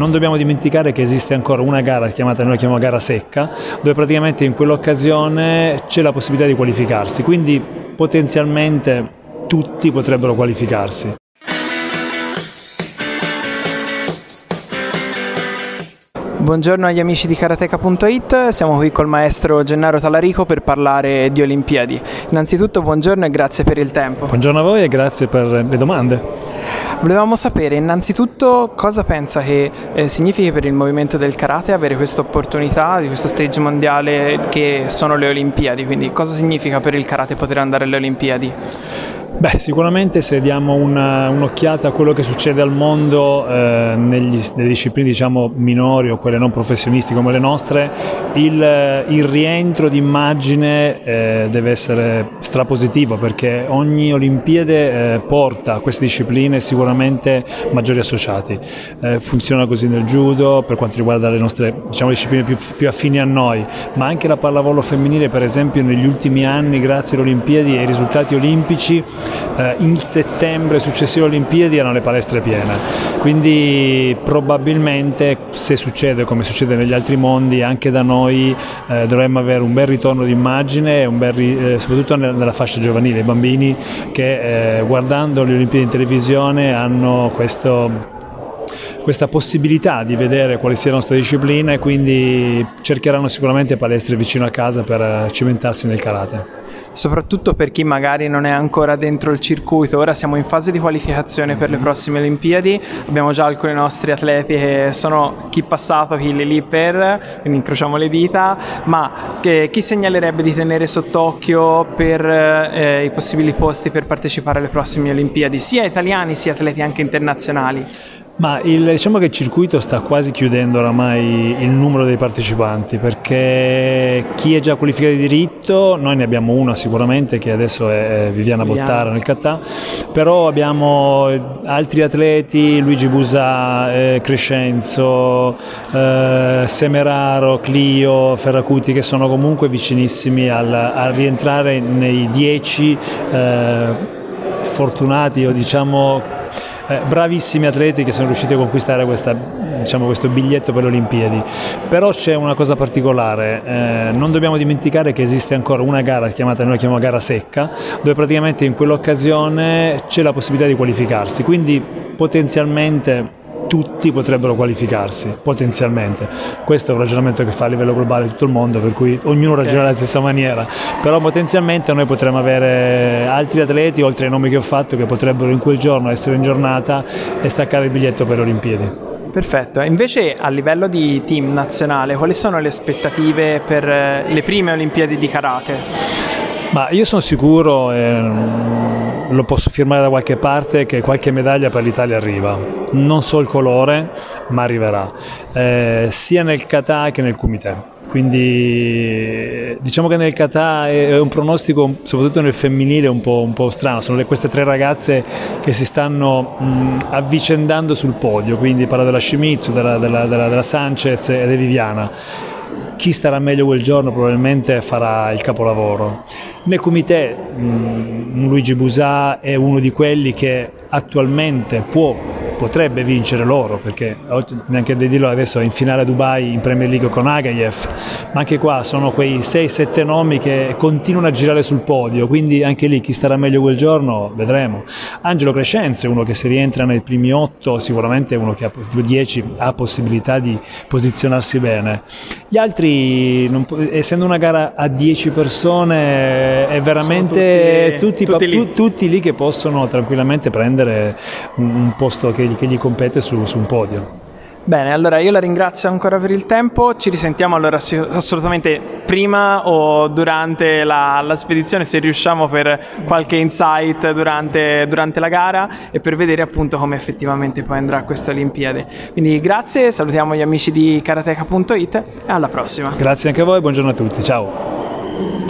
Non dobbiamo dimenticare che esiste ancora una gara chiamata, noi la chiamiamo gara secca, dove praticamente in quell'occasione c'è la possibilità di qualificarsi, quindi potenzialmente tutti potrebbero qualificarsi. Buongiorno agli amici di karateka.it, siamo qui col maestro Gennaro Talarico per parlare di Olimpiadi. Innanzitutto buongiorno e grazie per il tempo. Buongiorno a voi e grazie per le domande. Volevamo sapere innanzitutto cosa pensa che eh, significhi per il movimento del karate avere questa opportunità di questo stage mondiale che sono le Olimpiadi, quindi cosa significa per il karate poter andare alle Olimpiadi? Beh, sicuramente se diamo una, un'occhiata a quello che succede al mondo eh, negli, nelle discipline diciamo, minori o quelle non professionistiche come le nostre, il, il rientro d'immagine eh, deve essere strapositivo perché ogni Olimpiade eh, porta a queste discipline sicuramente maggiori associati. Eh, funziona così nel judo per quanto riguarda le nostre diciamo, discipline più, più affini a noi, ma anche la pallavolo femminile per esempio negli ultimi anni grazie alle Olimpiadi e ai risultati olimpici eh, in settembre successivo alle Olimpiadi erano le palestre piene, quindi probabilmente se succede come succede negli altri mondi anche da noi eh, dovremmo avere un bel ritorno d'immagine, eh, soprattutto nella fascia giovanile, i bambini che eh, guardando le Olimpiadi in televisione hanno questo questa possibilità di vedere quali sia la nostra disciplina e quindi cercheranno sicuramente palestre vicino a casa per eh, cimentarsi nel karate soprattutto per chi magari non è ancora dentro il circuito. Ora siamo in fase di qualificazione per le prossime Olimpiadi, abbiamo già alcuni nostri atleti che sono chi passato, chi lì per, quindi incrociamo le dita, ma che, chi segnalerebbe di tenere sott'occhio per eh, i possibili posti per partecipare alle prossime Olimpiadi, sia italiani sia atleti anche internazionali? Ma il, diciamo che il circuito sta quasi chiudendo oramai il numero dei partecipanti perché chi è già qualificato di diritto, noi ne abbiamo una sicuramente che adesso è Viviana Bottara nel Cattà, però abbiamo altri atleti, Luigi Busa, eh, Crescenzo, eh, Semeraro, Clio, Ferracuti che sono comunque vicinissimi al, a rientrare nei dieci eh, fortunati o diciamo eh, bravissimi atleti che sono riusciti a conquistare questa, diciamo, questo biglietto per le Olimpiadi. Però c'è una cosa particolare, eh, non dobbiamo dimenticare che esiste ancora una gara chiamata, noi la chiamiamo gara secca, dove praticamente in quell'occasione c'è la possibilità di qualificarsi, quindi potenzialmente tutti potrebbero qualificarsi potenzialmente. Questo è un ragionamento che fa a livello globale tutto il mondo, per cui ognuno ragiona alla stessa maniera, però potenzialmente noi potremmo avere altri atleti, oltre ai nomi che ho fatto, che potrebbero in quel giorno essere in giornata e staccare il biglietto per le Olimpiadi. Perfetto, invece a livello di team nazionale, quali sono le aspettative per eh, le prime Olimpiadi di karate? Ma io sono sicuro, eh, lo posso firmare da qualche parte, che qualche medaglia per l'Italia arriva. Non so il colore, ma arriverà, eh, sia nel kata che nel kumite. Quindi diciamo che nel kata è un pronostico, soprattutto nel femminile, un po', un po strano. Sono le, queste tre ragazze che si stanno mh, avvicendando sul podio, quindi parlo della Shimizu, della, della, della, della Sanchez e di Viviana chi starà meglio quel giorno probabilmente farà il capolavoro. Nel comité mh, Luigi Busà è uno di quelli che attualmente può potrebbe vincere loro perché neanche di dirlo adesso è in finale a Dubai in Premier League con Agayev ma anche qua sono quei 6-7 nomi che continuano a girare sul podio quindi anche lì chi starà meglio quel giorno vedremo Angelo Crescenzo è uno che se rientra nei primi 8 sicuramente è uno che ha 10 ha possibilità di posizionarsi bene gli altri non, essendo una gara a 10 persone è veramente tutti, tutti, tutti, lì. tutti, lì. che possono tranquillamente prendere un, un posto che che gli compete su, su un podio. Bene, allora io la ringrazio ancora per il tempo, ci risentiamo allora assolutamente prima o durante la, la spedizione se riusciamo per qualche insight durante, durante, la gara e per vedere appunto come effettivamente poi andrà questa Olimpiade. Quindi grazie, salutiamo gli amici di karateka.it e alla prossima. Grazie anche a voi, buongiorno a tutti, ciao.